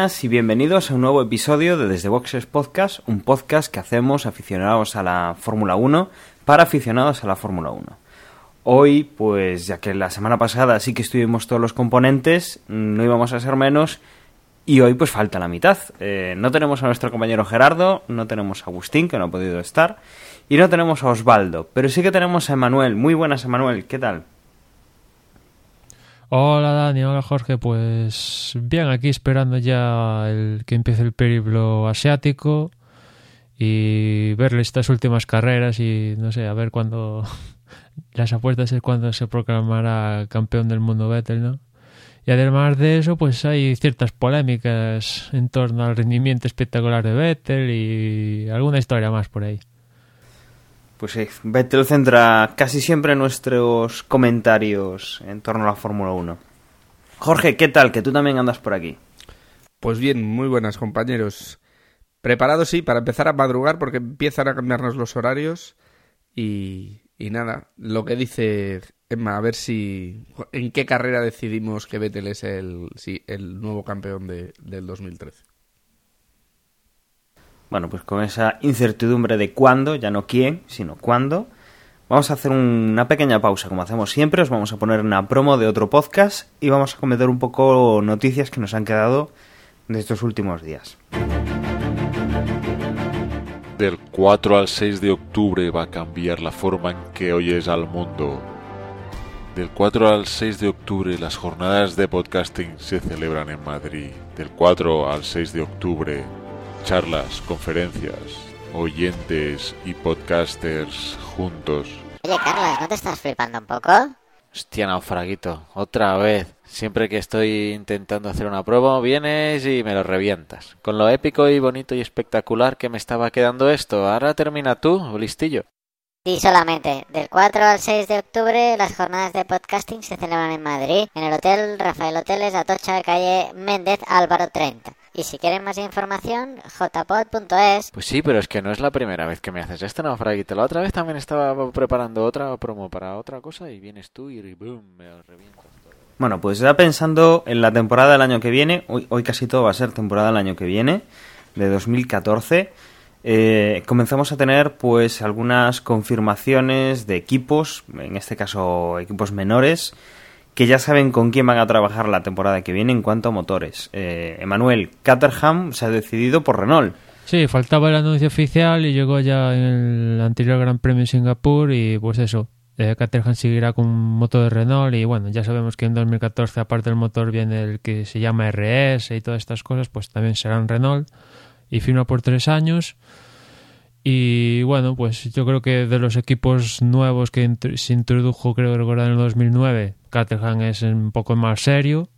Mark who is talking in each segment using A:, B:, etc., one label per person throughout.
A: buenas y bienvenidos a un nuevo episodio de Desde Boxes Podcast, un podcast que hacemos aficionados a la Fórmula 1 para aficionados a la Fórmula 1. Hoy, pues ya que la semana pasada sí que estuvimos todos los componentes, no íbamos a ser menos y hoy pues falta la mitad. Eh, no tenemos a nuestro compañero Gerardo, no tenemos a Agustín, que no ha podido estar, y no tenemos a Osvaldo, pero sí que tenemos a Emanuel. Muy buenas, Emanuel, ¿qué tal?
B: Hola Dani, hola Jorge, pues bien, aquí esperando ya el que empiece el periplo asiático y verle estas últimas carreras y no sé, a ver cuándo las apuestas es cuando se proclamará campeón del mundo Vettel, ¿no? Y además de eso, pues hay ciertas polémicas en torno al rendimiento espectacular de Vettel y alguna historia más por ahí.
A: Pues Vettel centra casi siempre nuestros comentarios en torno a la Fórmula 1. Jorge, ¿qué tal? Que tú también andas por aquí.
C: Pues bien, muy buenas compañeros. Preparados sí para empezar a madrugar porque empiezan a cambiarnos los horarios y, nada, lo que dice Emma, a ver si en qué carrera decidimos que Vettel es el, el nuevo campeón de, del 2013.
A: Bueno, pues con esa incertidumbre de cuándo, ya no quién, sino cuándo, vamos a hacer una pequeña pausa, como hacemos siempre, os vamos a poner una promo de otro podcast y vamos a comentar un poco noticias que nos han quedado de estos últimos días.
D: Del 4 al 6 de octubre va a cambiar la forma en que oyes al mundo. Del 4 al 6 de octubre las jornadas de podcasting se celebran en Madrid. Del 4 al 6 de octubre charlas, conferencias, oyentes y podcasters juntos.
E: Oye, Carlos, ¿no te estás flipando un poco?
F: Hostia, naufraguito, otra vez. Siempre que estoy intentando hacer una prueba, vienes y me lo revientas. Con lo épico y bonito y espectacular que me estaba quedando esto, ahora termina tú, listillo.
E: Y solamente, del 4 al 6 de octubre, las jornadas de podcasting se celebran en Madrid, en el Hotel Rafael Hoteles, Atocha, calle Méndez, Álvaro 30. Y si quieren más información, jpod.es.
F: Pues sí, pero es que no es la primera vez que me haces esto, naufraguito. La otra vez también estaba preparando otra promo para otra cosa y vienes tú y boom, me lo todo.
A: Bueno, pues ya pensando en la temporada del año que viene, hoy, hoy casi todo va a ser temporada del año que viene, de 2014, eh, comenzamos a tener pues algunas confirmaciones de equipos, en este caso equipos menores, que ya saben con quién van a trabajar la temporada que viene en cuanto a motores. Eh, Emanuel, Caterham se ha decidido por Renault.
B: Sí, faltaba el anuncio oficial y llegó ya en el anterior Gran Premio de Singapur y pues eso, eh, Caterham seguirá con motor de Renault y bueno, ya sabemos que en 2014 aparte del motor viene el que se llama RS y todas estas cosas, pues también serán Renault y firma por tres años. Y bueno, pues yo creo que de los equipos nuevos que int- se introdujo, creo recordar en el 2009, Caterham es un poco más serio.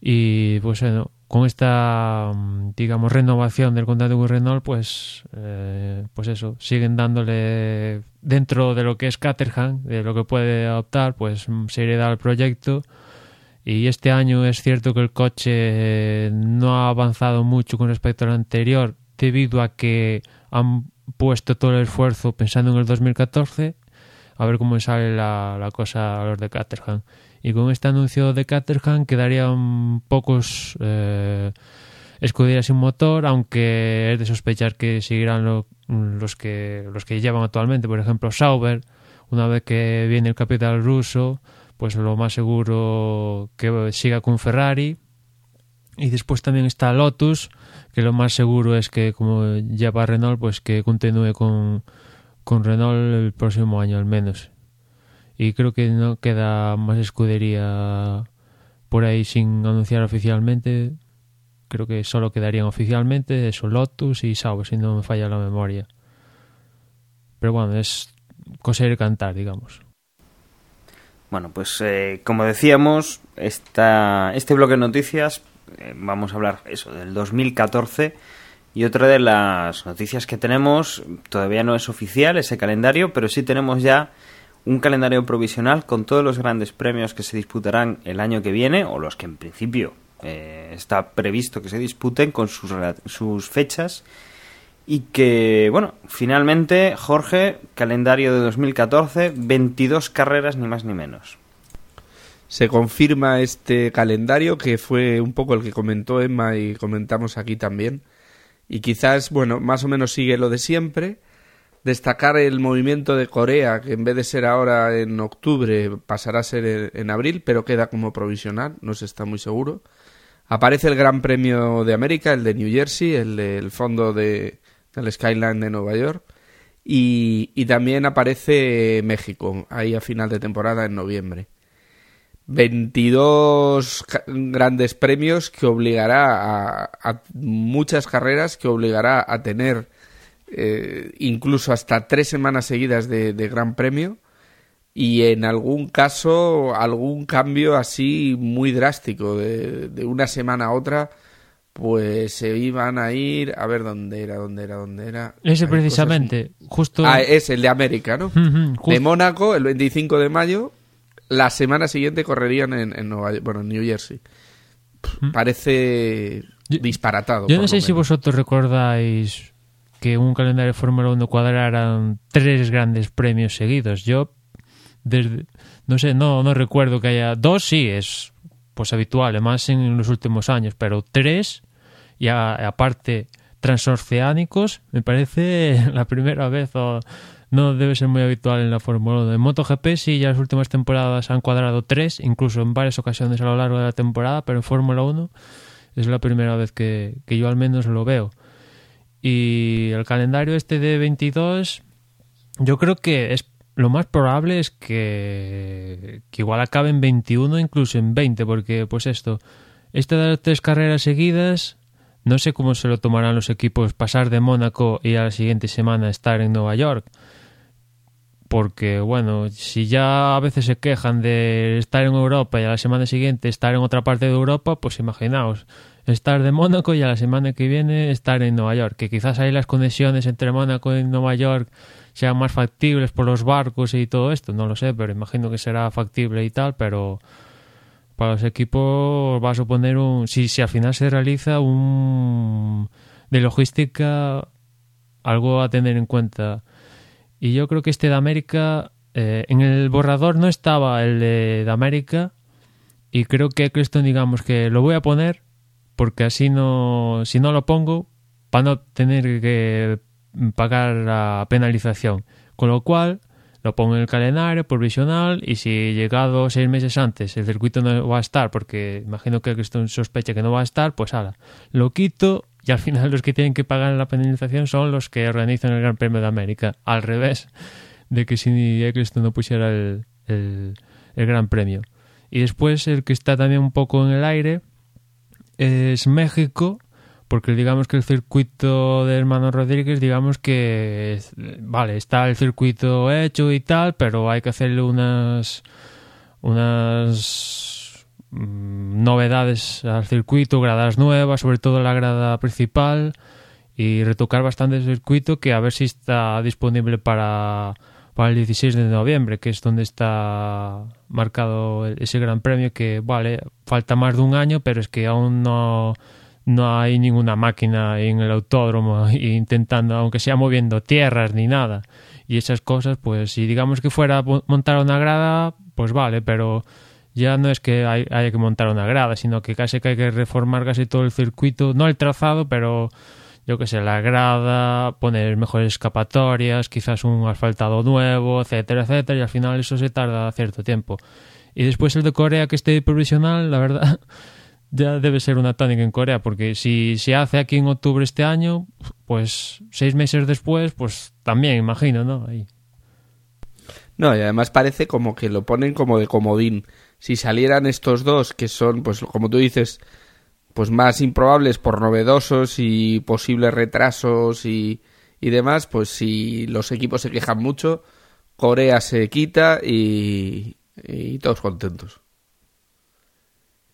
B: Y pues bueno, con esta, digamos, renovación del contrato con Renault, pues, eh, pues eso, siguen dándole dentro de lo que es Caterham, de lo que puede optar, pues mm, seriedad al proyecto. Y este año es cierto que el coche eh, no ha avanzado mucho con respecto al anterior, debido a que han puesto todo el esfuerzo pensando en el 2014, a ver cómo sale la, cosa a los de Caterham. Y con este anuncio de Caterham quedarían pocos eh, escuderías sin motor, aunque es de sospechar que seguirán lo- los que los que llevan actualmente, por ejemplo Sauber, una vez que viene el capital ruso, pues lo más seguro que siga con Ferrari. Y después también está Lotus, que lo más seguro es que como lleva Renault, pues que continúe con, con Renault el próximo año al menos. Y creo que no queda más escudería por ahí sin anunciar oficialmente. Creo que solo quedarían oficialmente eso, Lotus y Sauber, si no me falla la memoria. Pero bueno, es coser y cantar, digamos.
A: Bueno, pues eh, como decíamos, esta, este bloque de noticias, eh, vamos a hablar eso del 2014 y otra de las noticias que tenemos, todavía no es oficial ese calendario, pero sí tenemos ya un calendario provisional con todos los grandes premios que se disputarán el año que viene, o los que en principio eh, está previsto que se disputen con sus, sus fechas. Y que, bueno, finalmente, Jorge, calendario de 2014, 22 carreras ni más ni menos.
C: Se confirma este calendario que fue un poco el que comentó Emma y comentamos aquí también. Y quizás, bueno, más o menos sigue lo de siempre destacar el movimiento de Corea, que en vez de ser ahora en octubre pasará a ser en abril, pero queda como provisional, no se está muy seguro. Aparece el Gran Premio de América, el de New Jersey, el del fondo de, del Skyline de Nueva York. Y, también aparece México, ahí a final de temporada en noviembre. 22 grandes premios que obligará a, a muchas carreras, que obligará a tener eh, incluso hasta tres semanas seguidas de, Gran Premio y en algún caso algún cambio así muy drástico de, una semana a otra pues se iban a ir a ver dónde era dónde era dónde era.
B: Ese precisamente justo
C: ah, es el de América no de Mónaco el 25 de mayo la semana siguiente correrían en, en Nueva bueno en New Jersey. Parece disparatado
B: yo no sé si vosotros recordáis que un calendario de Fórmula 1 cuadraran tres grandes premios seguidos. Yo, desde, no sé, no, no recuerdo que haya dos, sí, es pues habitual, además en los últimos años, pero tres, y aparte transoceánicos, me parece la primera vez o no debe ser muy habitual en la Fórmula 1. En MotoGP sí, ya las últimas temporadas han cuadrado tres, incluso en varias ocasiones a lo largo de la temporada, pero en Fórmula 1 es la primera vez que, que yo al menos lo veo. Y el calendario este de 22, yo creo que es lo más probable es que, que igual acabe en 21, incluso en 20, porque pues esto, esta de las tres carreras seguidas, no sé cómo se lo tomarán los equipos pasar de Mónaco y a la siguiente semana estar en Nueva York. Porque, bueno, si ya a veces se quejan de estar en Europa y a la semana siguiente estar en otra parte de Europa, pues imaginaos, estar de Mónaco y a la semana que viene estar en Nueva York. Que quizás ahí las conexiones entre Mónaco y Nueva York sean más factibles por los barcos y todo esto, no lo sé, pero imagino que será factible y tal, pero para los equipos va a suponer un... Si, si al final se realiza un... de logística, algo a tener en cuenta. Y yo creo que este de América, eh, en el borrador no estaba el de, América, y creo que Eccleston, digamos que lo voy a poner porque así no, si no lo pongo, para no tener que pagar la penalización. Con lo cual, lo pongo en el calendario provisional y si llegado seis meses antes el circuito no va a estar, porque imagino que esto sospecha que no va a estar, pues ahora lo quito y al final los que tienen que pagar la penalización son los que organizan el Gran Premio de América. Al revés de que si Eccleston no pusiera el, el Gran Premio. Y después el que está también un poco en el aire es México, porque digamos que el circuito de Hermano Rodríguez, digamos que, vale, está el circuito hecho y tal, pero hay que hacerle unas, unas mm, novedades al circuito, gradas nuevas, sobre todo la grada principal, y retocar bastante el circuito que a ver si está disponible para para el 16 de noviembre, que es donde está marcado ese gran premio que, vale, falta más de un año, pero es que aún no, no hay ninguna máquina en el autódromo intentando, aunque sea moviendo tierras ni nada. Y esas cosas, pues si digamos que fuera a montar una grada, pues vale, pero ya no es que hay, haya que montar una grada, sino que casi que hay que reformar casi todo el circuito, no el trazado, pero yo que sé, la grada, poner mejores escapatorias, quizás un asfaltado nuevo, etcétera, etcétera, y al final eso se tarda cierto tiempo. Y después el de Corea que esté provisional, la verdad, ya debe ser una tónica en Corea, porque si se hace aquí en octubre este año, pues seis meses después, pues también, imagino, ¿no? Ahí.
C: No, y además parece como que lo ponen como de comodín. Si salieran estos dos, que son, pues como tú dices, pues más improbables por novedosos y posibles retrasos y, y demás, pues si los equipos se quejan mucho, Corea se quita y, y todos contentos.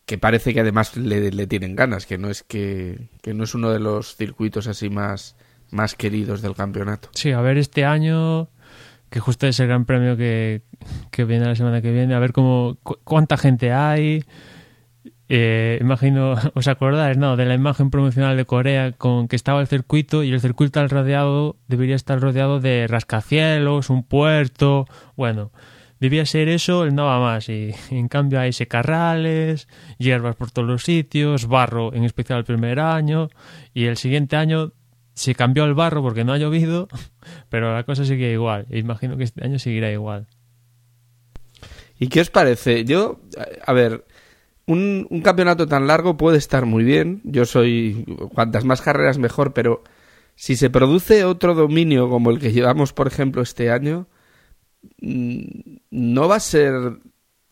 C: Que parece que además le, le, tienen ganas, que no es que, que no es uno de los circuitos así más, más queridos del campeonato.
B: Sí, a ver este año que justo es el gran premio que, que viene la semana que viene, a ver cómo cuánta gente hay. Eh, imagino, ¿os acordáis, no? De la imagen promocional de Corea con que estaba el circuito y el circuito al rodeado debería estar rodeado de rascacielos, un puerto, bueno, debía ser eso, el no va más. Y, en cambio hay secarrales, hierbas por todos los sitios, barro, en especial el primer año. Y el siguiente año se cambió el barro porque no ha llovido, pero la cosa sigue igual. E imagino que este año seguirá igual.
C: ¿Y qué os parece? Yo, a ver, un, un campeonato tan largo puede estar muy bien. Yo soy, cuantas más carreras mejor, pero si se produce otro dominio como el que llevamos, por ejemplo, este año, no va a ser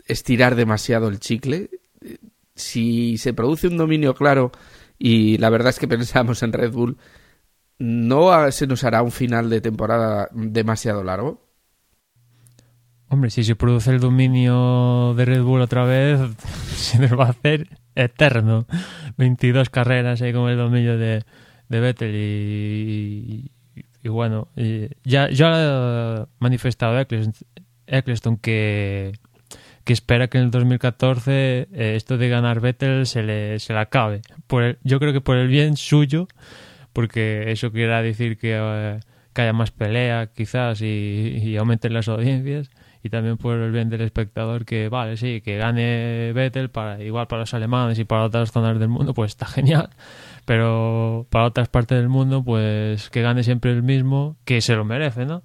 C: estirar demasiado el chicle. Si se produce un dominio claro y la verdad es que pensamos en Red Bull, ¿no se nos hará un final de temporada demasiado largo?
B: Hombre, si se produce el dominio de Red Bull otra vez, se nos va a hacer eterno. 22 carreras ahí con el dominio de, de Vettel y, y bueno, ya, ya ha manifestado Eccleston que, que espera que en el 2014 eh, esto de ganar Vettel se le, se le acabe. Por yo creo que por el bien suyo, porque eso quiera decir que, eh, que haya más pelea quizás y, y, aumenten las audiencias y también por el bien del espectador que vale, sí, que gane Vettel para igual para los alemanes y para otras zonas del mundo, pues está genial pero para otras partes del mundo, pues que gane siempre el mismo, que se lo merece, ¿no?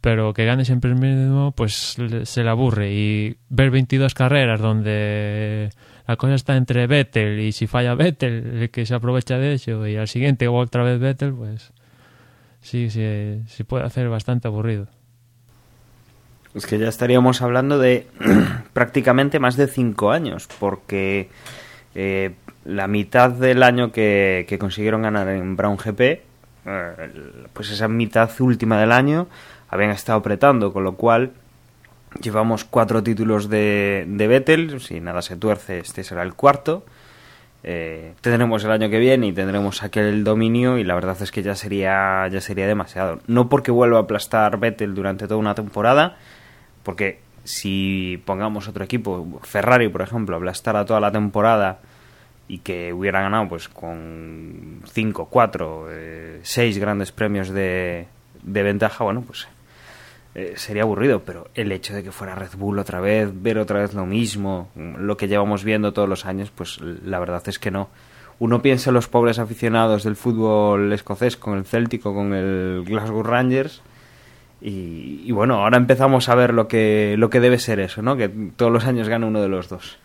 B: Pero que gane siempre el mismo, pues se le aburre. Y ver 22 carreras donde la cosa está entre Vettel y si falla Vettel, el que se aprovecha de eso, y al siguiente otra vez Vettel, pues sí, sí, sí puede hacer bastante aburrido.
A: Es que ya estaríamos hablando de prácticamente más de cinco años, porque eh, la mitad del año que, consiguieron ganar en Brown GP, eh, pues esa mitad última del año habían estado apretando, con lo cual llevamos cuatro títulos de, de Vettel, si nada se tuerce este será el cuarto. Eh, tendremos el año que viene y tendremos aquel dominio y la verdad es que ya sería ya sería demasiado no porque vuelva a aplastar Vettel durante toda una temporada porque si pongamos otro equipo Ferrari por ejemplo aplastara toda la temporada y que hubiera ganado pues con 5, 4, 6 grandes premios de, de ventaja, bueno, pues eh, sería aburrido, pero el hecho de que fuera Red Bull otra vez, ver otra vez lo mismo, lo que llevamos viendo todos los años, pues la verdad es que no. Uno piensa en los pobres aficionados del fútbol escocés con el Céltico, con el Glasgow Rangers, y, y, bueno, ahora empezamos a ver lo que, lo que debe ser eso, ¿no? Que todos los años gana uno de los dos.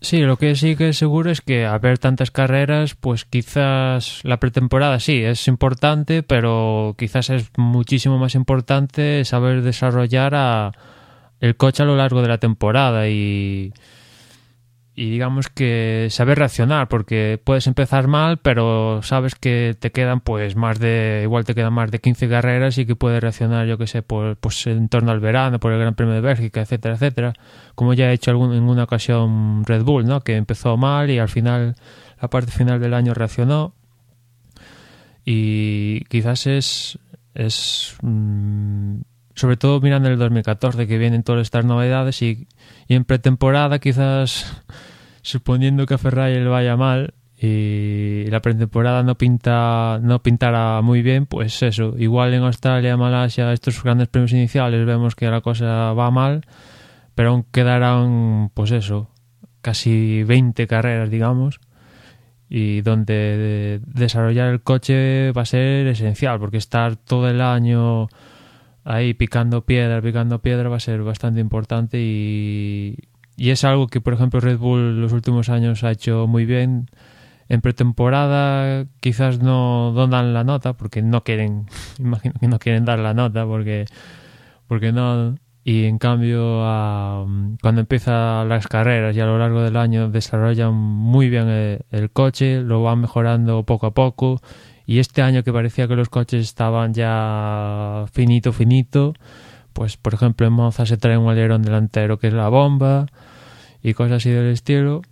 B: Sí, lo que sí que es seguro es que a ver tantas carreras, pues quizás la pretemporada sí es importante, pero quizás es muchísimo más importante saber desarrollar a el coche a lo largo de la temporada y y digamos que saber reaccionar porque puedes empezar mal pero sabes que te quedan pues más de igual te quedan más de 15 carreras y que puedes reaccionar yo que sé por, pues en torno al verano por el Gran Premio de Bélgica etcétera etcétera como ya ha hecho algún, en una ocasión Red Bull no que empezó mal y al final la parte final del año reaccionó. Y quizás es es mm, sobre todo mirando el 2014 que vienen todas estas novedades y, y en pretemporada quizás suponiendo que a Ferrari le vaya mal y la pretemporada no pinta no pintará muy bien pues eso igual en Australia Malasia estos grandes premios iniciales vemos que la cosa va mal pero aún quedarán pues eso casi 20 carreras digamos y donde desarrollar el coche va a ser esencial porque estar todo el año ahí picando piedra, picando piedra va a ser bastante importante y, y es algo que, por ejemplo, Red Bull los últimos años ha hecho muy bien. En pretemporada quizás no, dan la nota porque no quieren, imagino que no quieren dar la nota porque, porque no. Y en cambio, cuando empiezan las carreras y a lo largo del año desarrollan muy bien el, el coche, lo van mejorando poco a poco y este año que parecía que los coches estaban ya finito, finito, pues por ejemplo en Monza se trae un alerón delantero que es la bomba y cosas así del estilo.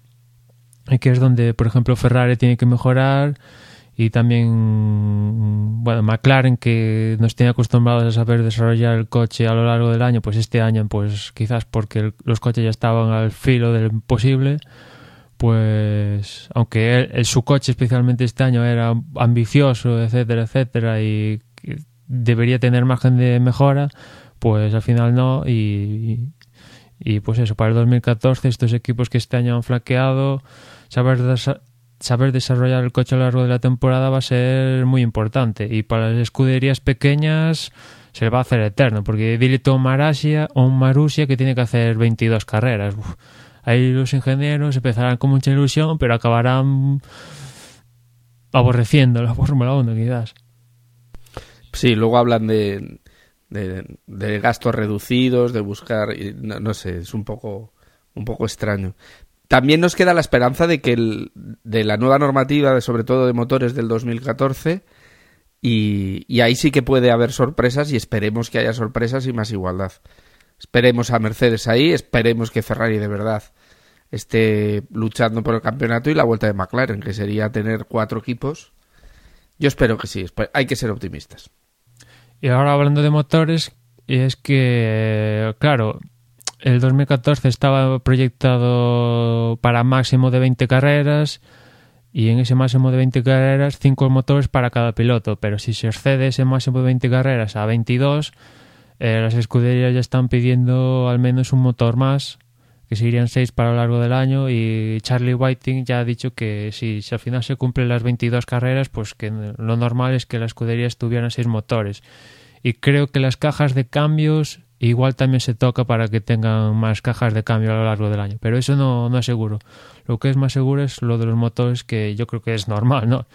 B: Y que es donde, por ejemplo, Ferrari tiene que mejorar y también bueno McLaren que nos tiene acostumbrados a saber desarrollar el coche a lo largo del año pues este año pues quizás porque los coches ya estaban al filo del posible pues aunque su coche especialmente este año era ambicioso etcétera etcétera y debería tener margen de mejora pues al final no y, pues eso para el 2014 estos equipos que este año han flaqueado saber desarrollar el coche a lo largo de la temporada va a ser muy importante. Y para las escuderías pequeñas se va a hacer eterno, porque dile a Marusia que tiene que hacer 22 carreras. Ahí los ingenieros empezarán con mucha ilusión, pero acabarán aborreciendo la Fórmula 1 quizás.
C: Sí, luego hablan de, de, gastos reducidos, de buscar, no, no, sé, es un poco, un poco extraño. También nos queda la esperanza de que el, de la nueva normativa, sobre todo de motores del 2014, y, y ahí sí que puede haber sorpresas y esperemos que haya sorpresas y más igualdad. Esperemos a Mercedes ahí, esperemos que Ferrari de verdad esté luchando por el campeonato y la vuelta de McLaren, que sería tener cuatro equipos. Yo espero que sí, hay que ser optimistas.
B: Y ahora hablando de motores, es que, claro, el 2014 estaba proyectado para máximo de 20 carreras y en ese máximo de 20 carreras 5 motores para cada piloto, pero si se excede ese máximo de 20 carreras a 22, eh, las escuderías ya están pidiendo al menos un motor más, que serían 6 para lo largo del año y Charlie Whiting ya ha dicho que si, si al final se cumplen las 22 carreras, pues que lo normal es que la escudería tuvieran 6 motores. Y creo que las cajas de cambios Igual también se toca para que tengan más cajas de cambio a lo largo del año, pero eso no, no es seguro. Lo que es más seguro es lo de los motores, que yo creo que es normal, ¿no?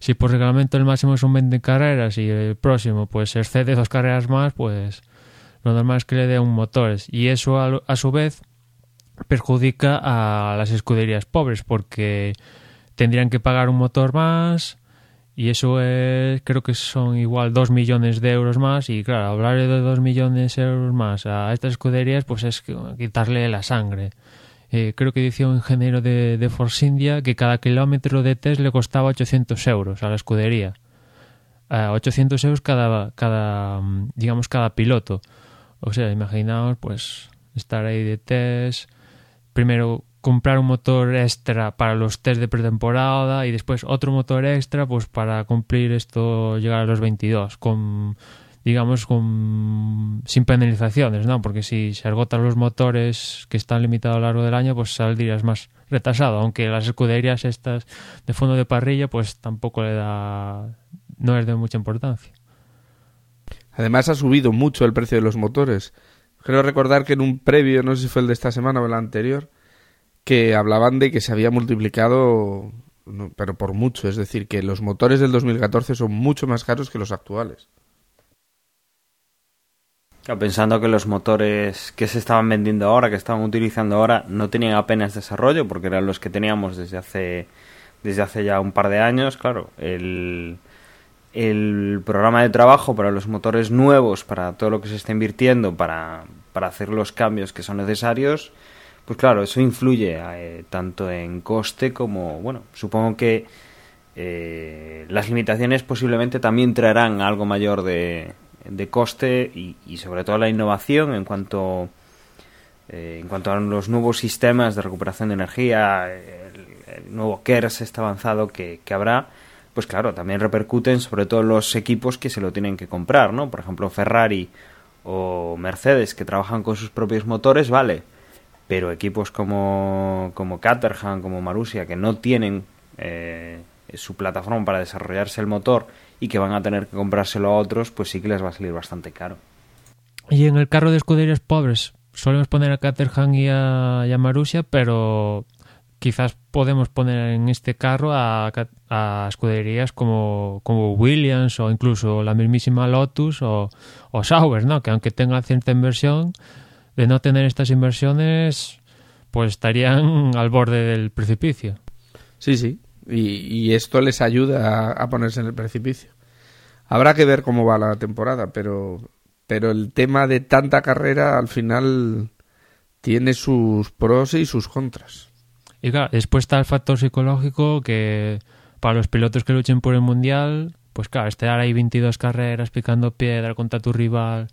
B: Si por reglamento el máximo son 20 carreras y el próximo pues excede dos carreras más, pues lo normal es que le dé un motores. Y eso a, a su vez perjudica a las escuderías pobres, porque tendrían que pagar un motor más, y eso es, creo que son igual 2 millones de euros más. Y claro, hablar de 2 millones de euros más a estas escuderías, pues es quitarle la sangre. Eh, creo que decía un ingeniero de, de Force India que cada kilómetro de test le costaba 800 euros a la escudería. 800 euros cada, cada, digamos, cada piloto. O sea, imaginaos, pues, estar ahí de test. Primero comprar un motor extra para los test de pretemporada y después otro motor extra pues para cumplir esto llegar a los 22 con digamos con sin penalizaciones no porque si se agotan los motores que están limitados a lo largo del año pues saldrías más retrasado aunque las escuderías estas de fondo de parrilla pues tampoco le da no es de mucha importancia.
C: Además ha subido mucho el precio de los motores. Creo recordar que en un previo no sé si fue el de esta semana o el anterior que hablaban de que se había multiplicado, pero por mucho, es decir, que los motores del 2014 son mucho más caros que los actuales.
A: Pensando que los motores que se estaban vendiendo ahora, que estaban utilizando ahora, no tenían apenas desarrollo, porque eran los que teníamos desde hace, desde hace ya un par de años, claro, el, el programa de trabajo para los motores nuevos, para todo lo que se está invirtiendo, para, para hacer los cambios que son necesarios, pues claro, eso influye eh, tanto en coste como, bueno, supongo que eh, las limitaciones posiblemente también traerán algo mayor de, de coste y, sobre todo la innovación en cuanto eh, en cuanto a los nuevos sistemas de recuperación de energía, el, nuevo KERS este avanzado que, que, habrá, pues claro, también repercuten sobre todo los equipos que se lo tienen que comprar, ¿no? Por ejemplo, Ferrari o Mercedes que trabajan con sus propios motores, vale, pero equipos como, como Caterham, como Marussia, que no tienen eh, su plataforma para desarrollarse el motor y que van a tener que comprárselo a otros, pues sí que les va a salir bastante caro.
B: Y en el carro de escuderías pobres, solemos poner a Caterham y a, y Marussia, pero quizás podemos poner en este carro a, a escuderías como, como, Williams o incluso la mismísima Lotus o, o Sauber, ¿no? que aunque tenga cierta inversión, de no tener estas inversiones, pues estarían al borde del precipicio.
C: Sí, sí. Y, esto les ayuda a, ponerse en el precipicio. Habrá que ver cómo va la temporada, pero, pero el tema de tanta carrera al final tiene sus pros y sus contras.
B: Y claro, después está el factor psicológico que para los pilotos que luchen por el Mundial, pues claro, estar ahí 22 carreras picando piedra contra tu rival,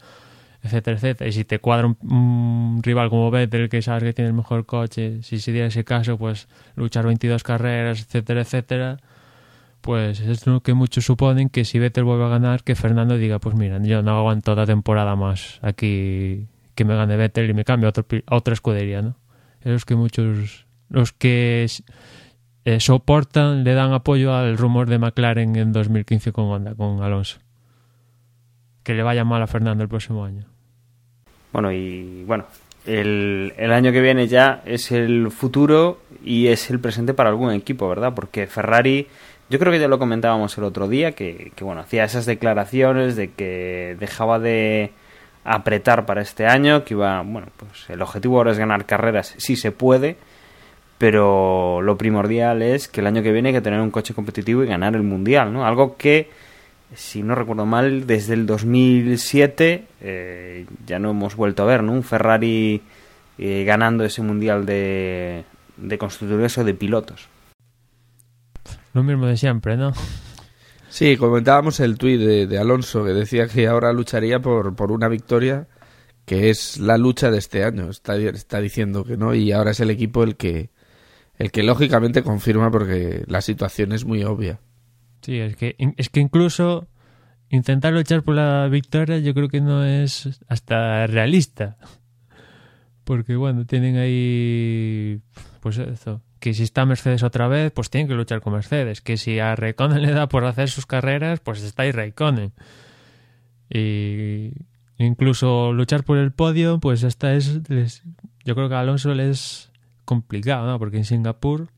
B: etcétera, etcétera. Y si te cuadra un, rival como Vettel, que sabes que tiene el mejor coche, si se diera ese caso, pues luchar 22 carreras, etcétera, etcétera, pues es lo que muchos suponen que si Vettel vuelve a ganar, que Fernando diga, pues mira, yo no aguanto otra temporada más aquí que me gane Vettel y me cambie a otra escudería, ¿no? Es los que muchos, los que eh, soportan, le dan apoyo al rumor de McLaren en 2015 con Honda, con Alonso. Que le vaya mal a Fernando el próximo año.
A: Bueno, y bueno, el, el, año que viene ya es el futuro y es el presente para algún equipo, ¿verdad? Porque Ferrari, yo creo que ya lo comentábamos el otro día, que, que bueno, hacía esas declaraciones de que dejaba de apretar para este año, que iba, bueno, pues el objetivo ahora es ganar carreras, si se puede, pero lo primordial es que el año que viene hay que tener un coche competitivo y ganar el mundial, ¿no? Algo que, si no recuerdo mal, desde el 2007 eh, ya no hemos vuelto a ver, ¿no? Un Ferrari eh, ganando ese mundial de, de constructores o de pilotos.
B: Lo mismo de siempre, ¿no?
C: Sí, comentábamos el tuit de, de, Alonso que decía que ahora lucharía por, por una victoria que es la lucha de este año. Está, está diciendo que no y ahora es el equipo el que el que lógicamente confirma porque la situación es muy obvia.
B: Sí, es que, es que incluso intentar luchar por la victoria yo creo que no es hasta realista. Porque bueno, tienen ahí pues eso, que si está Mercedes otra vez, pues tienen que luchar con Mercedes, que si a Raikkonen le da por hacer sus carreras, pues está ahí Raikkonen. Y incluso luchar por el podio, pues esta es yo creo que a Alonso les complicado, ¿no? Porque en Singapur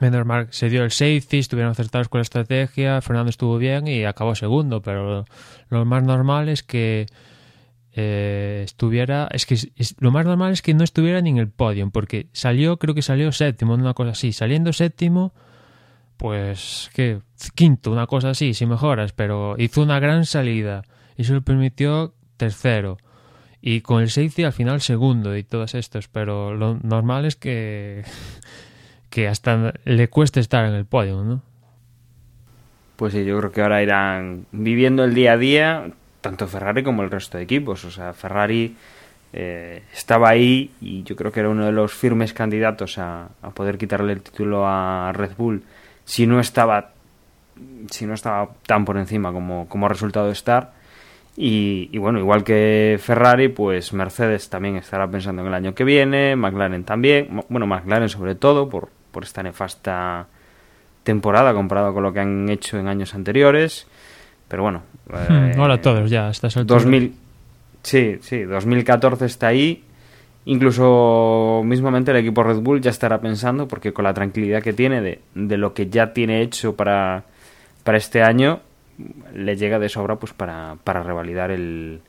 B: menos mal se dio el safety, estuvieron acertados con la estrategia, Fernando estuvo bien y acabó segundo, pero lo, más normal es que eh, estuviera, es que lo más normal es que no estuviera ni en el podio, porque salió, creo que salió séptimo, una cosa así, saliendo séptimo, pues que quinto, una cosa así, si mejoras, pero hizo una gran salida y eso le permitió tercero. Y con el safety al final segundo y todos estos, pero lo normal es que, que hasta le cueste estar en el podio, ¿no?
A: Pues sí, yo creo que ahora irán viviendo el día a día, tanto Ferrari como el resto de equipos. O sea, Ferrari eh, estaba ahí y yo creo que era uno de los firmes candidatos a, poder quitarle el título a Red Bull si no estaba si no estaba tan por encima como, como ha resultado estar y, bueno, igual que Ferrari, pues Mercedes también estará pensando en el año que viene, McLaren también, bueno, McLaren sobre todo por, por esta nefasta temporada comparado con lo que han hecho en años anteriores. Pero bueno.
B: Eh, Hola a todos, ya, estás
A: 2000, Sí, sí, 2014 está ahí. Incluso mismamente el equipo Red Bull ya estará pensando, porque con la tranquilidad que tiene de, de lo que ya tiene hecho para, para este año, le llega de sobra pues para, para revalidar el,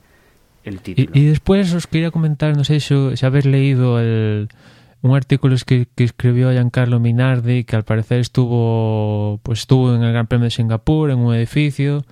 A: el título.
B: Y, y, después os quería comentar, no sé si, si habéis leído el, un artículo que, que, escribió Giancarlo Minardi, que al parecer estuvo pues estuvo en el Gran Premio de Singapur, en un edificio,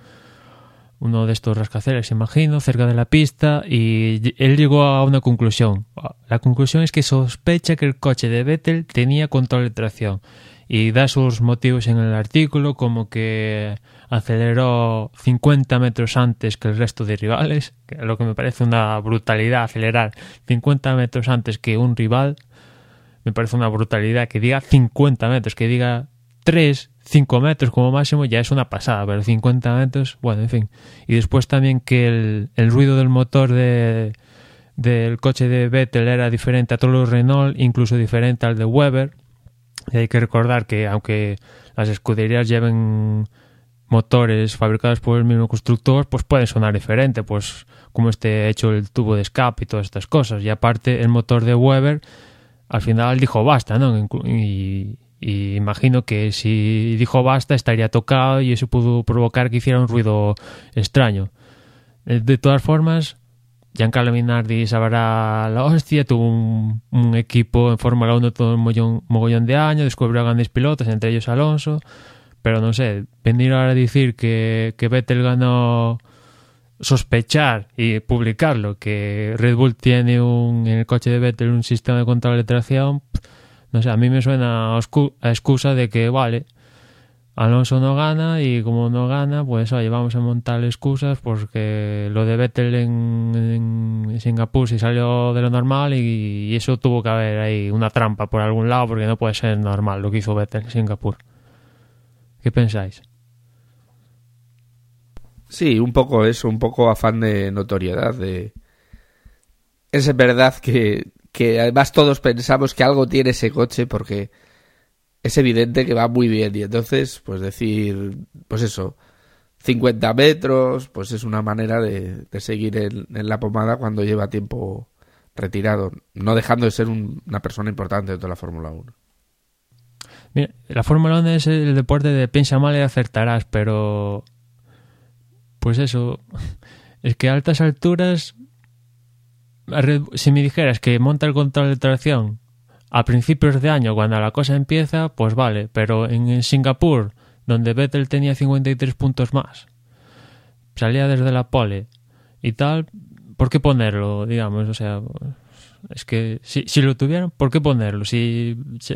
B: uno de estos rascacielos, imagino, cerca de la pista, y él llegó a una conclusión. La conclusión es que sospecha que el coche de Vettel tenía control de tracción y da sus motivos en el artículo como que aceleró 50 metros antes que el resto de rivales, lo que me parece una brutalidad acelerar 50 metros antes que un rival, me parece una brutalidad que diga 50 metros, que diga 3, 5 metros como máximo ya es una pasada, pero 50 metros, bueno, en fin. Y después también que el, ruido del motor de, del coche de Vettel era diferente a todos los Renault, incluso diferente al de Weber. Y hay que recordar que aunque las escuderías lleven motores fabricados por el mismo constructor, pues puede sonar diferente, pues como esté hecho el tubo de escape y todas estas cosas. Y aparte el motor de Weber al final dijo basta, ¿no? Y, imagino que si dijo basta estaría tocado y eso pudo provocar que hiciera un ruido extraño. De todas formas, Giancarlo Minardi sabrá la hostia, tuvo un, equipo en Fórmula 1 todo un mogollón, mogollón de años, descubrió grandes pilotos, entre ellos Alonso, pero no sé, venir ahora a decir que, que Vettel ganó sospechar y publicarlo, que Red Bull tiene un, en el coche de Vettel un sistema de control de tracción, no sé, a mí me suena a excusa de que, vale, Alonso no gana y como no gana, pues oye, vamos a montar excusas porque lo de Vettel en, Singapur sí salió de lo normal y, y, eso tuvo que haber ahí una trampa por algún lado porque no puede ser normal lo que hizo Vettel en Singapur. ¿Qué pensáis?
C: Sí, un poco eso, un poco afán de notoriedad. Es verdad que, además todos pensamos que algo tiene ese coche porque es evidente que va muy bien. Y entonces, pues decir, pues eso, 50 metros, pues es una manera de, seguir en, la pomada cuando lleva tiempo retirado, no dejando de ser una persona importante dentro de la Fórmula 1.
B: Mira, la Fórmula 1 es el deporte de piensa mal y acertarás, pero pues eso, es que a altas alturas, si me dijeras que monta el control de tracción a principios de año, cuando la cosa empieza, pues vale, pero en Singapur, donde Vettel tenía 53 puntos más, salía desde la pole y tal, ¿por qué ponerlo? Digamos, o sea, es que si, si lo tuvieran, ¿por qué ponerlo? Si, si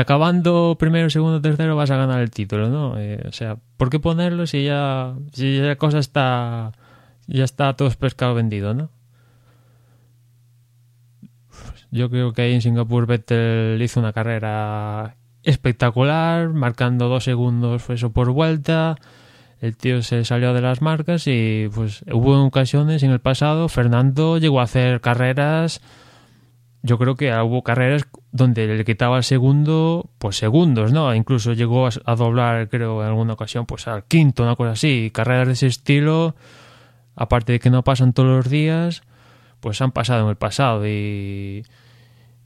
B: acabando primero, segundo, tercero vas a ganar el título, ¿no? Eh, o sea, ¿por qué ponerlo si ya, si ya cosa está, ya está todo pescado vendido, ¿no? Yo creo que ahí en Singapur Vettel hizo una carrera espectacular, marcando dos segundos eso por vuelta. El tío se salió de las marcas y pues hubo ocasiones en el pasado. Fernando llegó a hacer carreras yo creo que hubo carreras donde le quitaba el segundo, pues segundos, ¿no? Incluso llegó a, doblar, creo, en alguna ocasión, pues al quinto, una cosa así. Carreras de ese estilo, aparte de que no pasan todos los días, pues han pasado en el pasado y,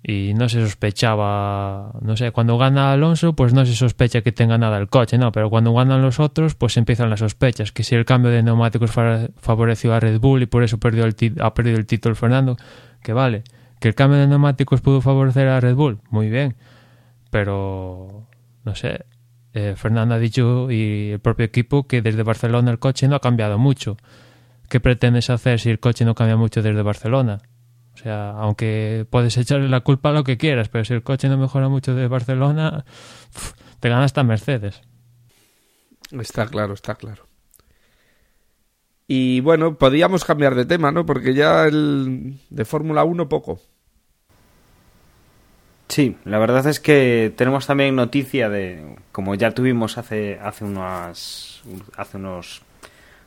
B: y no se sospechaba, no sé, cuando gana Alonso, pues no se sospecha que tenga nada el coche, ¿no? Pero cuando ganan los otros, pues empiezan las sospechas, que si el cambio de neumáticos favoreció a Red Bull y por eso perdió el ha perdido el título Fernando, que vale ¿Que el cambio de neumáticos pudo favorecer a Red Bull? Muy bien. Pero, no sé, eh, Fernando ha dicho y el propio equipo que desde Barcelona el coche no ha cambiado mucho. ¿Qué pretendes hacer si el coche no cambia mucho desde Barcelona? O sea, aunque puedes echarle la culpa a lo que quieras, pero si el coche no mejora mucho desde Barcelona, te gana hasta Mercedes.
C: Está claro, está claro. Y bueno, podíamos cambiar de tema, ¿no? Porque ya el de Fórmula 1 poco.
A: Sí, la verdad es que tenemos también noticia de, como ya tuvimos hace, hace unas, hace unos,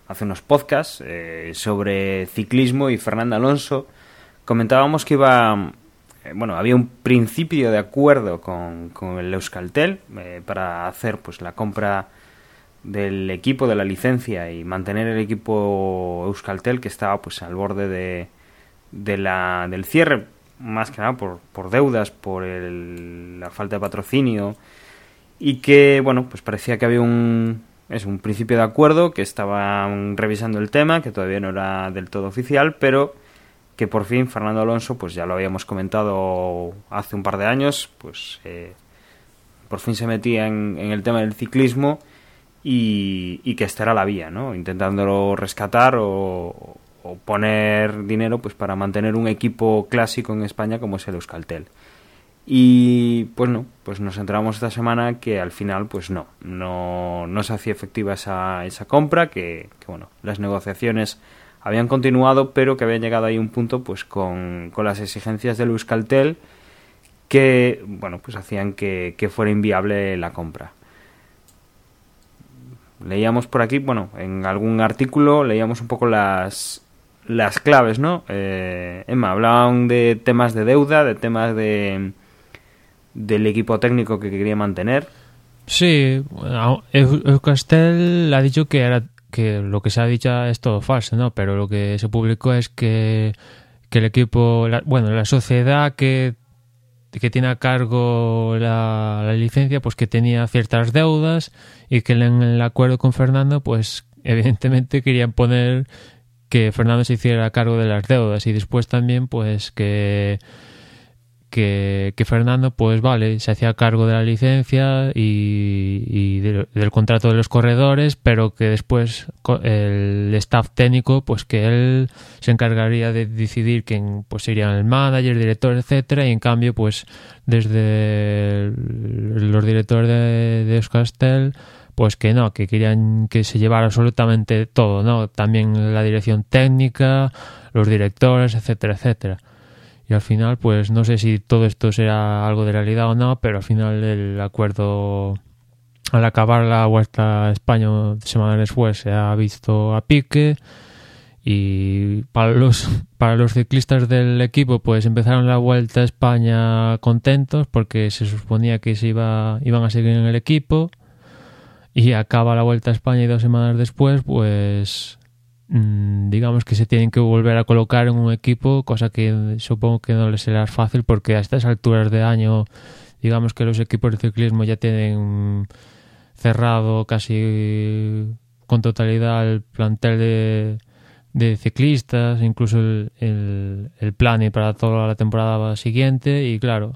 A: hace unos podcasts eh, sobre ciclismo y Fernando Alonso, comentábamos que iba, eh, bueno, había un principio de acuerdo con, con el Euskaltel eh, para hacer pues la compra del equipo, de la licencia y mantener el equipo Euskaltel que estaba pues al borde de, la, del cierre, más que nada por, por deudas, por el, la falta de patrocinio. Y que, bueno, pues parecía que había un, es un principio de acuerdo, que estaban revisando el tema, que todavía no era del todo oficial, pero que por fin Fernando Alonso, pues ya lo habíamos comentado hace un par de años, pues eh, por fin se metía en, en el tema del ciclismo y, que esta era la vía, ¿no? Intentándolo rescatar o, poner dinero pues para mantener un equipo clásico en España como es el Euskaltel. Y pues no, pues nos enteramos esta semana que al final pues no, no, no se hacía efectiva esa, esa compra, que, bueno, las negociaciones habían continuado, pero que habían llegado ahí un punto pues con, las exigencias del Euskaltel que bueno pues hacían que fuera inviable la compra leíamos por aquí, bueno, en algún artículo leíamos un poco las, las claves, ¿no? Eh, Emma, hablaban de temas de deuda, de temas de del equipo técnico que quería mantener.
B: Sí, el Castel ha dicho que era que lo que se ha dicho es todo falso, ¿no? Pero lo que se publicó es que, que el equipo, bueno, la sociedad que que tiene a cargo la, licencia, pues que tenía ciertas deudas y que en el acuerdo con Fernando, pues evidentemente querían poner que Fernando se hiciera cargo de las deudas y después también pues que que, Fernando, pues vale, se hacía cargo de la licencia y, del contrato de los corredores, pero que después el staff técnico, pues que él se encargaría de decidir quién pues serían el manager, director, etcétera, y en cambio, pues desde los directores de, de Euskaltel pues que no, que querían que se llevara absolutamente todo, ¿no? También la dirección técnica, los directores, etcétera, etcétera. Y al final, pues no sé si todo esto será algo de realidad o no, pero al final el acuerdo al acabar la Vuelta a España semanas después se ha visto a pique y para los para los ciclistas del equipo pues empezaron la Vuelta a España contentos porque se suponía que se iba iban a seguir en el equipo. Y acaba la Vuelta a España y dos semanas después pues digamos que se tienen que volver a colocar en un equipo cosa que supongo que no les será fácil porque a estas alturas de año digamos que los equipos de ciclismo ya tienen cerrado casi con totalidad el plantel de, ciclistas, incluso el, el, para toda la temporada siguiente y claro,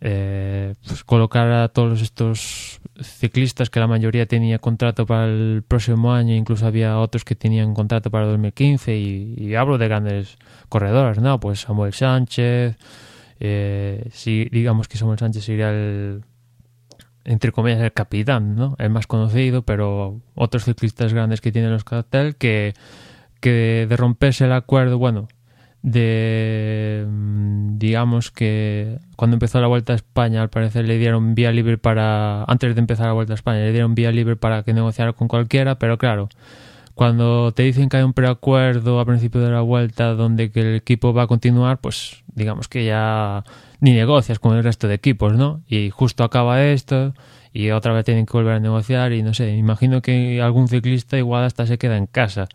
B: eh, pues colocar a todos estos ciclistas que la mayoría tenía contrato para el próximo año, incluso había otros que tenían contrato para 2015 y, y hablo de grandes corredores, ¿no? Pues Samuel Sánchez, eh, si digamos que Samuel Sánchez sería el entre comillas, el capitán, ¿no? El más conocido, pero otros ciclistas grandes que tienen los cartel que, que de romperse el acuerdo, bueno, de digamos que cuando empezó la Vuelta a España al parecer le dieron vía libre para antes de empezar la Vuelta a España le dieron vía libre para que negociara con cualquiera pero claro cuando te dicen que hay un preacuerdo a principio de la vuelta donde que el equipo va a continuar pues digamos que ya ni negocias con el resto de equipos, ¿no? Y justo acaba esto y otra vez tienen que volver a negociar y no sé, imagino que algún ciclista igual hasta se queda en casa,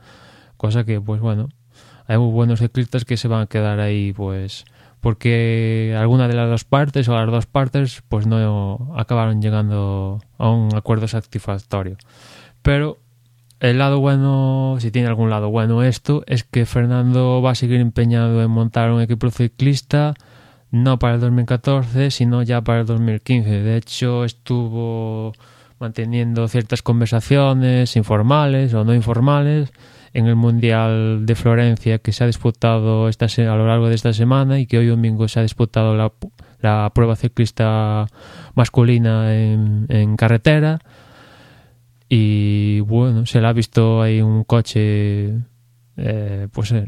B: cosa que pues bueno, hay muy buenos ciclistas que se van a quedar ahí pues porque alguna de las dos partes o las dos partes pues no acabaron llegando a un acuerdo satisfactorio. Pero el lado bueno, si tiene algún lado bueno esto, es que Fernando va a seguir empeñado en montar un equipo ciclista no para el 2014, sino ya para el 2015. De hecho, estuvo manteniendo ciertas conversaciones informales o no informales en el Mundial de Florencia que se ha disputado esta a lo largo de esta semana y que hoy domingo se ha disputado la, la prueba ciclista masculina en, en, carretera. Y bueno, se le ha visto ahí un coche eh, pues eh,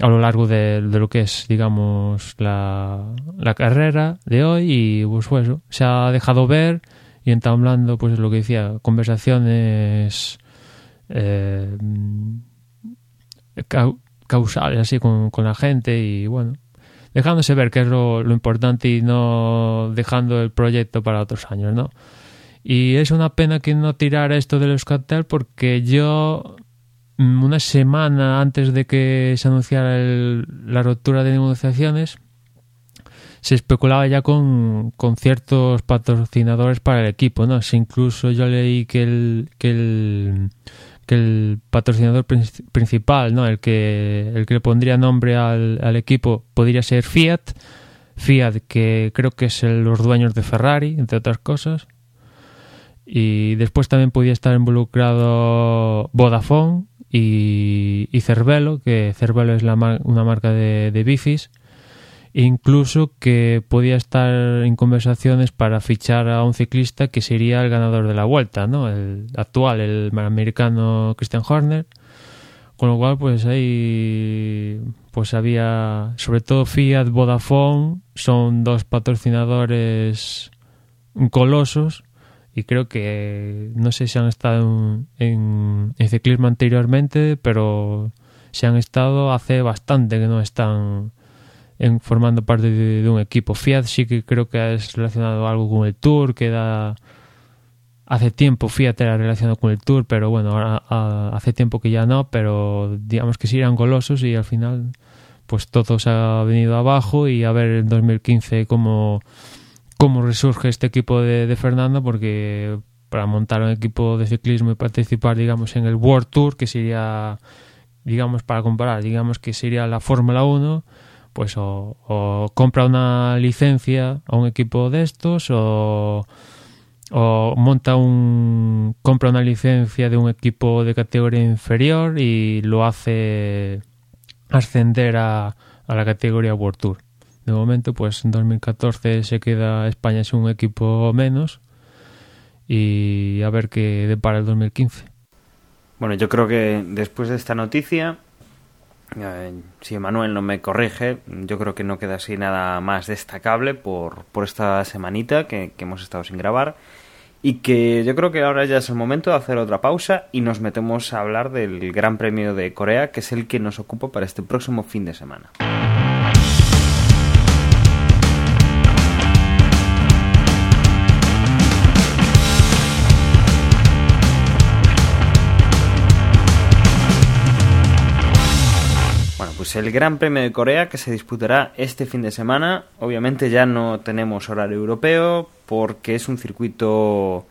B: a lo largo de, de, lo que es, digamos, la, la carrera de hoy y pues, pues se ha dejado ver y entablando, pues lo que decía, conversaciones eh, causales así con, con, la gente y bueno, dejándose ver que es lo, lo, importante y no dejando el proyecto para otros años, ¿no? Y es una pena que no tirara esto de los cartel porque yo Mm, una semana antes de que se anunciara la ruptura de negociaciones, se especulaba ya con, con, ciertos patrocinadores para el equipo, ¿no? Si incluso yo leí que el, que el, que el patrocinador principal, ¿no? El que, el que le pondría nombre al, al equipo podría ser Fiat. Fiat, que creo que es el, los dueños de Ferrari, entre otras cosas. Y después también podía estar involucrado Vodafone, y, y Cervelo, que Cervelo es la una marca de, de bicis, incluso que podía estar en conversaciones para fichar a un ciclista que sería el ganador de la vuelta, ¿no? El actual, el americano Christian Horner. Con lo cual, pues ahí pues había, sobre todo Fiat, Vodafone, son dos patrocinadores colosos y creo que no sé si han estado en, en, ciclismo anteriormente, pero si han estado hace bastante que no están en, formando parte de, un equipo. Fiat sí que creo que es relacionado algo con el Tour, que da hace tiempo Fiat era relacionado con el Tour, pero bueno, ahora hace tiempo que ya no, pero digamos que sí eran golosos y al final pues todo se ha venido abajo y a ver en 2015 cómo cómo resurge este equipo de, de, Fernando, porque para montar un equipo de ciclismo y participar, digamos, en el World Tour, que sería, digamos, para comparar, digamos que sería la Fórmula 1, pues o, compra una licencia a un equipo de estos o, monta un compra una licencia de un equipo de categoría inferior y lo hace ascender a, a la categoría World Tour De momento, pues en 2014 se queda España sin un equipo menos y a ver qué depara el 2015.
A: Bueno, yo creo que después de esta noticia, si Emanuel no me corrige, yo creo que no queda así nada más destacable por, por esta semanita que, que hemos estado sin grabar y que yo creo que ahora ya es el momento de hacer otra pausa y nos metemos a hablar del Gran Premio de Corea, que es el que nos ocupa para este próximo fin de semana. El Gran Premio de Corea que se disputará este fin de semana. Obviamente ya no tenemos horario europeo porque es un circuito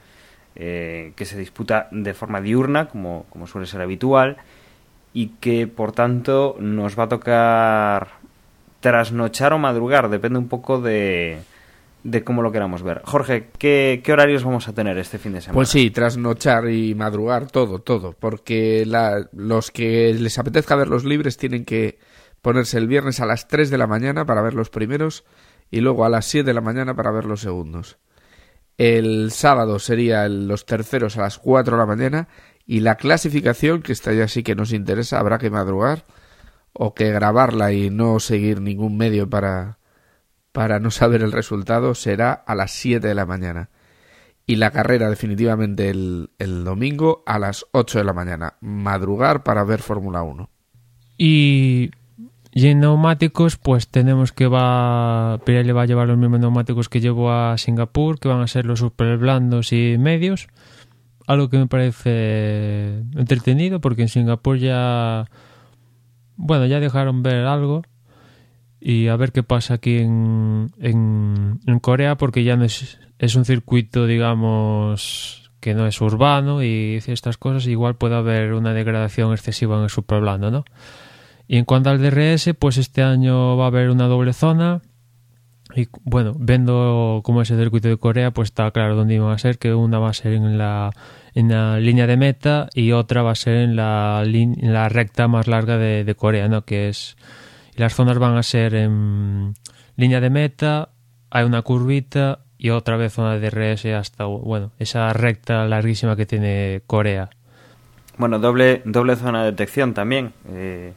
A: eh, que se disputa de forma diurna, como, como suele ser habitual, y que por tanto nos va a tocar trasnochar o madrugar, depende un poco de, de cómo lo queramos ver. Jorge, ¿qué, ¿qué, horarios vamos a tener este fin de semana?
C: Pues sí, trasnochar y madrugar, todo, todo. Porque la, los que les apetezca ver los libres tienen que ponerse el viernes a las 3 de la mañana para ver los primeros y luego a las 7 de la mañana para ver los segundos. El sábado serían los terceros a las 4 de la mañana y la clasificación, que esta ya sí que nos interesa, habrá que madrugar o que grabarla y no seguir ningún medio para, para no saber el resultado, será a las 7 de la mañana. Y la carrera definitivamente el, el domingo a las 8 de la mañana. Madrugar para ver Fórmula 1.
B: Y y en neumáticos, pues tenemos que va Pirelli va a llevar los mismos neumáticos que llevó a Singapur, que van a ser los super blandos y medios. Algo que me parece entretenido, porque en Singapur ya. Bueno, ya dejaron ver algo. Y a ver qué pasa aquí en, en, en Corea, porque ya no es, es un circuito, digamos, que no es urbano y estas cosas. Igual puede haber una degradación excesiva en el super blando, ¿no? Y en cuanto al DRS, pues este año va a haber una doble zona. Y bueno, viendo cómo es el circuito de Corea, pues está claro dónde iban a ser, que una va a ser en la, en la línea de meta y otra va a ser en la, en la recta más larga de, de, Corea, ¿no? Que es... Las zonas van a ser en línea de meta, hay una curvita y otra vez zona de DRS hasta, bueno, esa recta larguísima que tiene Corea.
A: Bueno, doble, doble zona de detección también. Eh,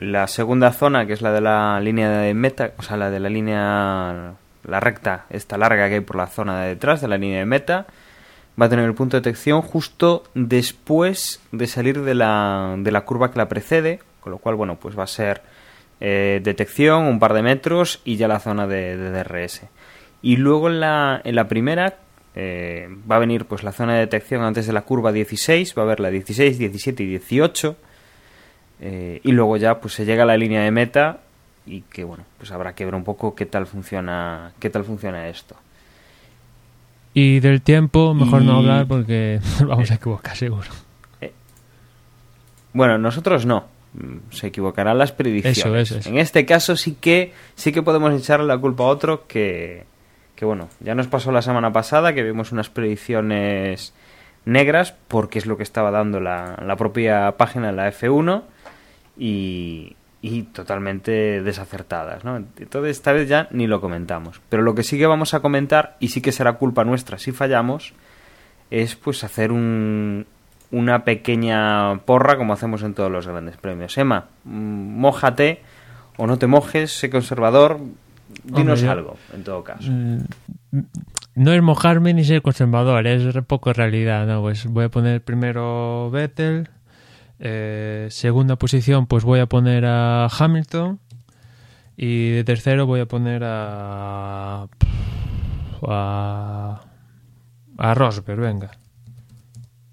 A: la segunda zona, que es la de la línea de meta, o sea, la de la línea, la recta, esta larga que hay por la zona de detrás de la línea de meta, va a tener el punto de detección justo después de salir de la, de la curva que la precede, con lo cual, bueno, pues va a ser eh, detección, un par de metros y ya la zona de, de DRS. Y luego en la, en la primera eh, va a venir pues la zona de detección antes de la curva 16, va a haber la 16, 17 y 18 eh, y luego ya pues se llega a la línea de meta y que bueno, pues habrá que ver un poco qué tal funciona, qué tal funciona esto.
B: Y del tiempo, mejor y... no hablar porque vamos a equivocar seguro.
A: Eh, bueno, nosotros no. Se equivocarán las predicciones.
B: Eso, eso, eso.
A: En este caso sí que sí que podemos echarle la culpa a otro que, que bueno, ya nos pasó la semana pasada que vimos unas predicciones negras porque es lo que estaba dando la, la propia página de la F1 y, y totalmente desacertadas, ¿no? Entonces esta vez ya ni lo comentamos. Pero lo que sí que vamos a comentar, y sí que será culpa nuestra si fallamos, es pues hacer un, una pequeña porra como hacemos en todos los grandes premios. Emma, mójate o no te mojes, sé conservador, dinos
B: Hombre,
A: algo, en todo caso.
B: Mm, No es mojarme ni ser conservador, es poco realidad, ¿no? Pues voy a poner primero Vettel, eh, segunda posición, pues voy a poner a Hamilton. Y de tercero voy a poner a. a. a Rosberg, venga.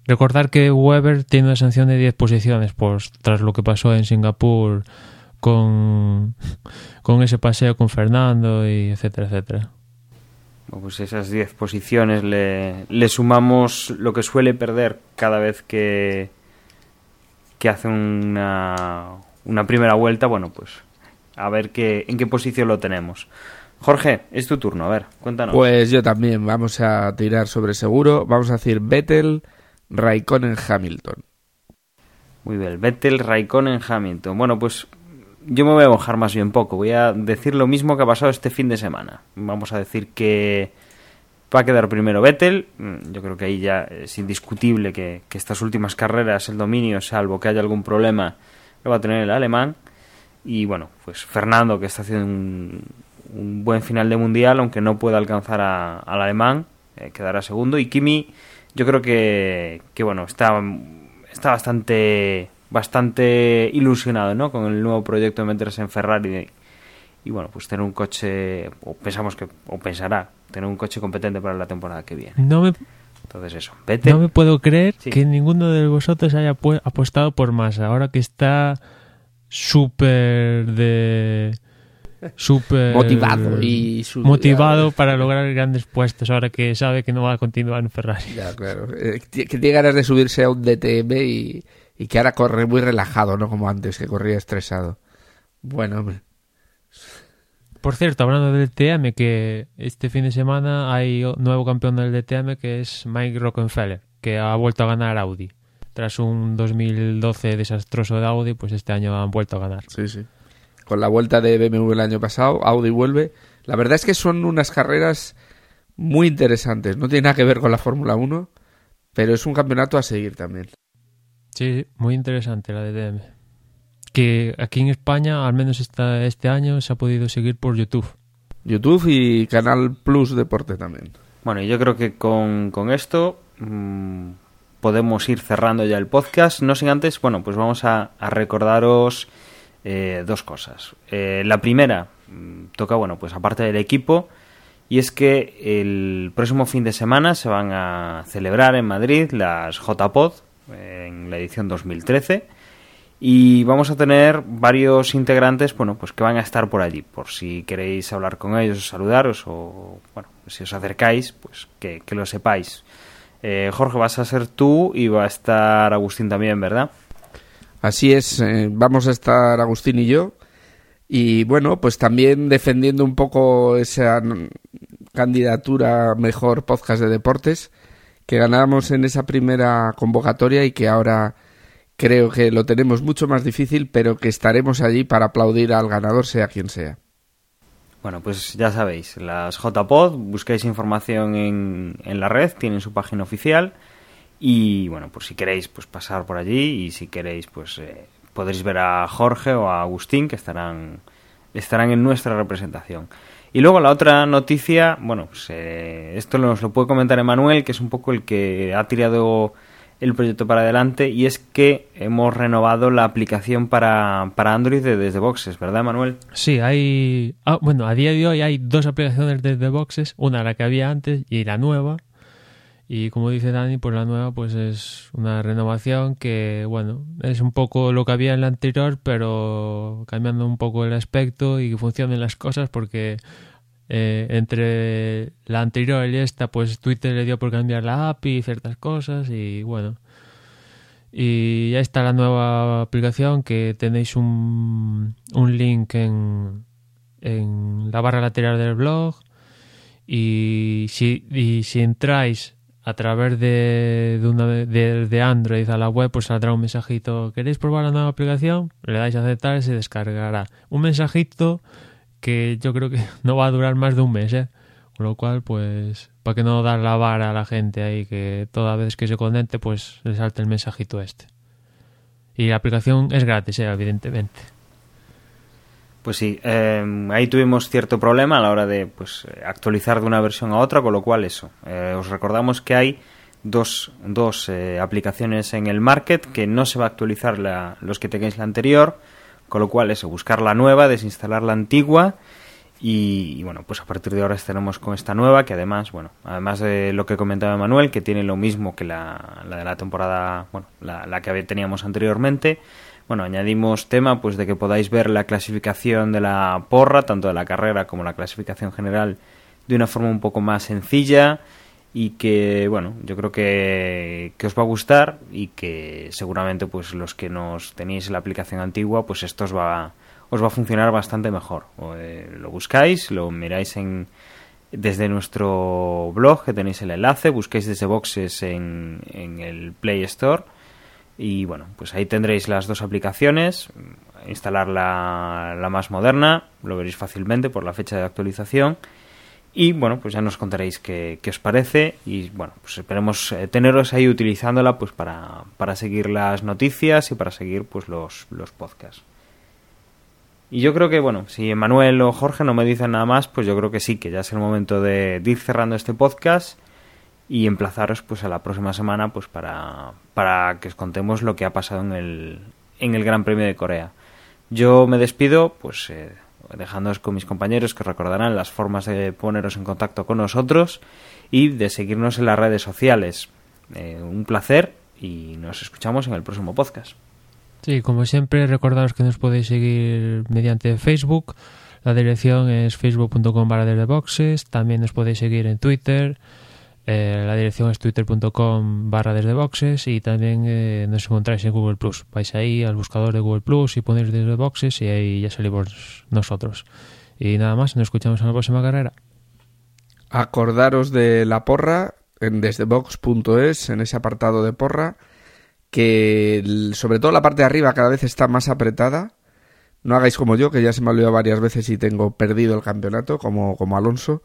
B: Recordar que Weber tiene una sanción de 10 posiciones pues, tras lo que pasó en Singapur con, con ese paseo con Fernando y etcétera, etcétera.
A: Pues esas 10 posiciones le, le sumamos lo que suele perder cada vez que, que hace una, una primera vuelta, bueno, pues a ver qué, en qué posición lo tenemos. Jorge, es tu turno, a ver, cuéntanos.
C: Pues yo también, vamos a tirar sobre seguro, vamos a decir Vettel, Raikkonen, Hamilton.
A: Muy bien, Vettel, Raikkonen, Hamilton. Bueno, pues yo me voy a mojar más bien poco. Voy a decir lo mismo que ha pasado este fin de semana. Vamos a decir que va a quedar primero Vettel. Mm, yo creo que ahí ya es indiscutible que, que estas últimas carreras el dominio, salvo que haya algún problema, lo va a tener el alemán. Y bueno, pues Fernando, que está haciendo un, un buen final de mundial, aunque no pueda alcanzar a- al alemán, eh, quedará segundo. Y Kimi, yo creo que, que bueno, está, está bastante, bastante ilusionado ¿no? con el nuevo proyecto de meterse en Ferrari. Y bueno, pues tener un coche, o pensamos que, o pensará, tener un coche competente para la temporada que viene.
B: No me,
A: Entonces eso, vete.
B: no me puedo creer
A: Sí.
B: que ninguno de vosotros haya apostado por Massa. Ahora que está súper de... Súper
C: Motivado y su-
B: motivado para lograr grandes puestos ahora que sabe que no va a continuar en Ferrari.
C: Ya, claro. Eh, que tiene ganas de subirse a un DTM y, y que ahora corre muy relajado, no como antes, que corría estresado. Bueno, hombre.
B: Por cierto, hablando del DTM, que este fin de semana hay nuevo campeón del DTM que es Mike Rockefeller, que ha vuelto a ganar Audi. Tras un 2012 desastroso de Audi, pues este año han vuelto a ganar.
C: Sí, sí. Con la vuelta de BMW el año pasado, Audi vuelve. La verdad es que son unas carreras muy interesantes. No tiene nada que ver con la Fórmula 1, pero es un campeonato a seguir también.
B: Sí, sí, muy interesante la DTM. Que aquí en España, al menos esta, este año, se ha podido seguir por YouTube.
C: YouTube y Canal Plus Deporte también.
A: Bueno, yo creo que con, con esto mm, podemos ir cerrando ya el podcast. No sin antes, bueno, pues vamos a, a recordaros eh, dos cosas. Eh, la primera mm, toca, bueno, pues aparte del equipo, y es que el próximo fin de semana se van a celebrar en Madrid las JPod eh, en la edición 2013. Y vamos a tener varios integrantes, bueno, pues que van a estar por allí, por si queréis hablar con ellos, saludaros o, bueno, si os acercáis, pues que, lo sepáis. Eh, Jorge, vas a ser tú y va a estar Agustín también, ¿verdad?
C: Así es, eh, vamos a estar Agustín y yo. Y bueno, pues también defendiendo un poco esa candidatura mejor podcast de deportes que ganamos en esa primera convocatoria y que ahora creo que lo tenemos mucho más difícil, pero que estaremos allí para aplaudir al ganador, sea quien sea.
A: Bueno, pues ya sabéis, las JPod, buscáis información en, en la red, tienen su página oficial y bueno, pues si queréis pues pasar por allí y si queréis pues eh, podréis ver a Jorge o a Agustín que estarán estarán en nuestra representación. Y luego la otra noticia, bueno, pues eh, esto nos lo puede comentar Emanuel, que es un poco el que ha tirado el proyecto para adelante y es que hemos renovado la aplicación para, para Android de Desde Boxes, ¿verdad, Manuel?
B: Sí, hay. ah, bueno, a día de hoy hay dos aplicaciones desde Boxes, una la que había antes y la nueva. Y como dice Dani, pues la nueva pues es una renovación que, bueno, es un poco lo que había en la anterior, pero cambiando un poco el aspecto y que funcionen las cosas porque eh, entre la anterior y esta, pues Twitter le dio por cambiar la API y ciertas cosas y bueno. Y ya está la nueva aplicación que tenéis un, un link en, en la barra lateral del blog y si, y si entráis a través de, de, una, de, de Android a la web pues saldrá un mensajito ¿queréis probar la nueva aplicación? le dais a aceptar y se descargará un mensajito que yo creo que no va a durar más de un mes ¿eh? con lo cual pues para que no dar la vara a la gente ahí que toda vez que se conecte pues le salte el mensajito este y la aplicación es gratis ¿eh? evidentemente
A: pues sí, eh, ahí tuvimos cierto problema a la hora de pues, actualizar de una versión a otra, con lo cual eso. Eh, os recordamos que hay dos, dos eh, aplicaciones en el market que no se va a actualizar la, los que tengáis la anterior, con lo cual eso, buscar la nueva, desinstalar la antigua y, bueno, pues a partir de ahora estaremos con esta nueva que además, bueno, además de lo que comentaba Manuel, que tiene lo mismo que la, la de la temporada, bueno, la, la que teníamos anteriormente, bueno, añadimos tema pues de que podáis ver la clasificación de la porra, tanto de la carrera como la clasificación general, de una forma un poco más sencilla y que, bueno, yo creo que, que os va a gustar y que seguramente pues los que nos tenéis la aplicación antigua, pues esto os va, os va a funcionar bastante mejor. O, eh, lo buscáis, lo miráis en desde nuestro blog, que tenéis el enlace, busquéis desde boxes en, en el Play Store Y bueno, pues ahí tendréis las dos aplicaciones, instalar la, la más moderna, lo veréis fácilmente por la fecha de actualización. Y bueno, pues ya nos contaréis qué, qué os parece y bueno, pues esperemos eh, teneros ahí utilizándola pues para, para seguir las noticias y para seguir pues los, los podcasts. Y yo creo que, bueno, si Manuel o Jorge no me dicen nada más, pues yo creo que sí, que ya es el momento de, ir cerrando este podcast y emplazaros pues a la próxima semana pues para, para que os contemos lo que ha pasado en el, en el Gran Premio de Corea. Yo me despido, pues eh, dejándoos con mis compañeros que recordarán las formas de poneros en contacto con nosotros y de seguirnos en las redes sociales. Eh, un placer y nos escuchamos en el próximo podcast.
B: Sí, como siempre, recordaros que nos podéis seguir mediante Facebook. La dirección es facebook.com barra desde boxes. También nos podéis seguir en Twitter. Eh, la dirección es twitter.com barra desde boxes y también eh, nos encontráis en Google Plus. Vais ahí al buscador de Google Plus y ponéis desde boxes y ahí ya salimos nosotros. Y nada más, nos escuchamos en la próxima carrera.
C: Acordaros de la porra en desdebox.es, en ese apartado de porra, que sobre todo la parte de arriba cada vez está más apretada. No hagáis como yo, que ya se me ha olvidado varias veces y tengo perdido el campeonato, como, como Alonso.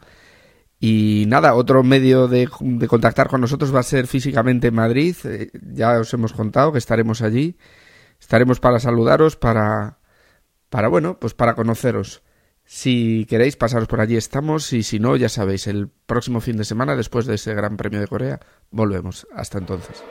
C: Y nada, otro medio de, de contactar con nosotros va a ser físicamente en Madrid. Eh, ya os hemos contado que estaremos allí. Estaremos para saludaros, para, para bueno, pues para conoceros. Si queréis pasaros por allí estamos y si no, ya sabéis, el próximo fin de semana, después de ese Gran Premio de Corea, volvemos. Hasta entonces.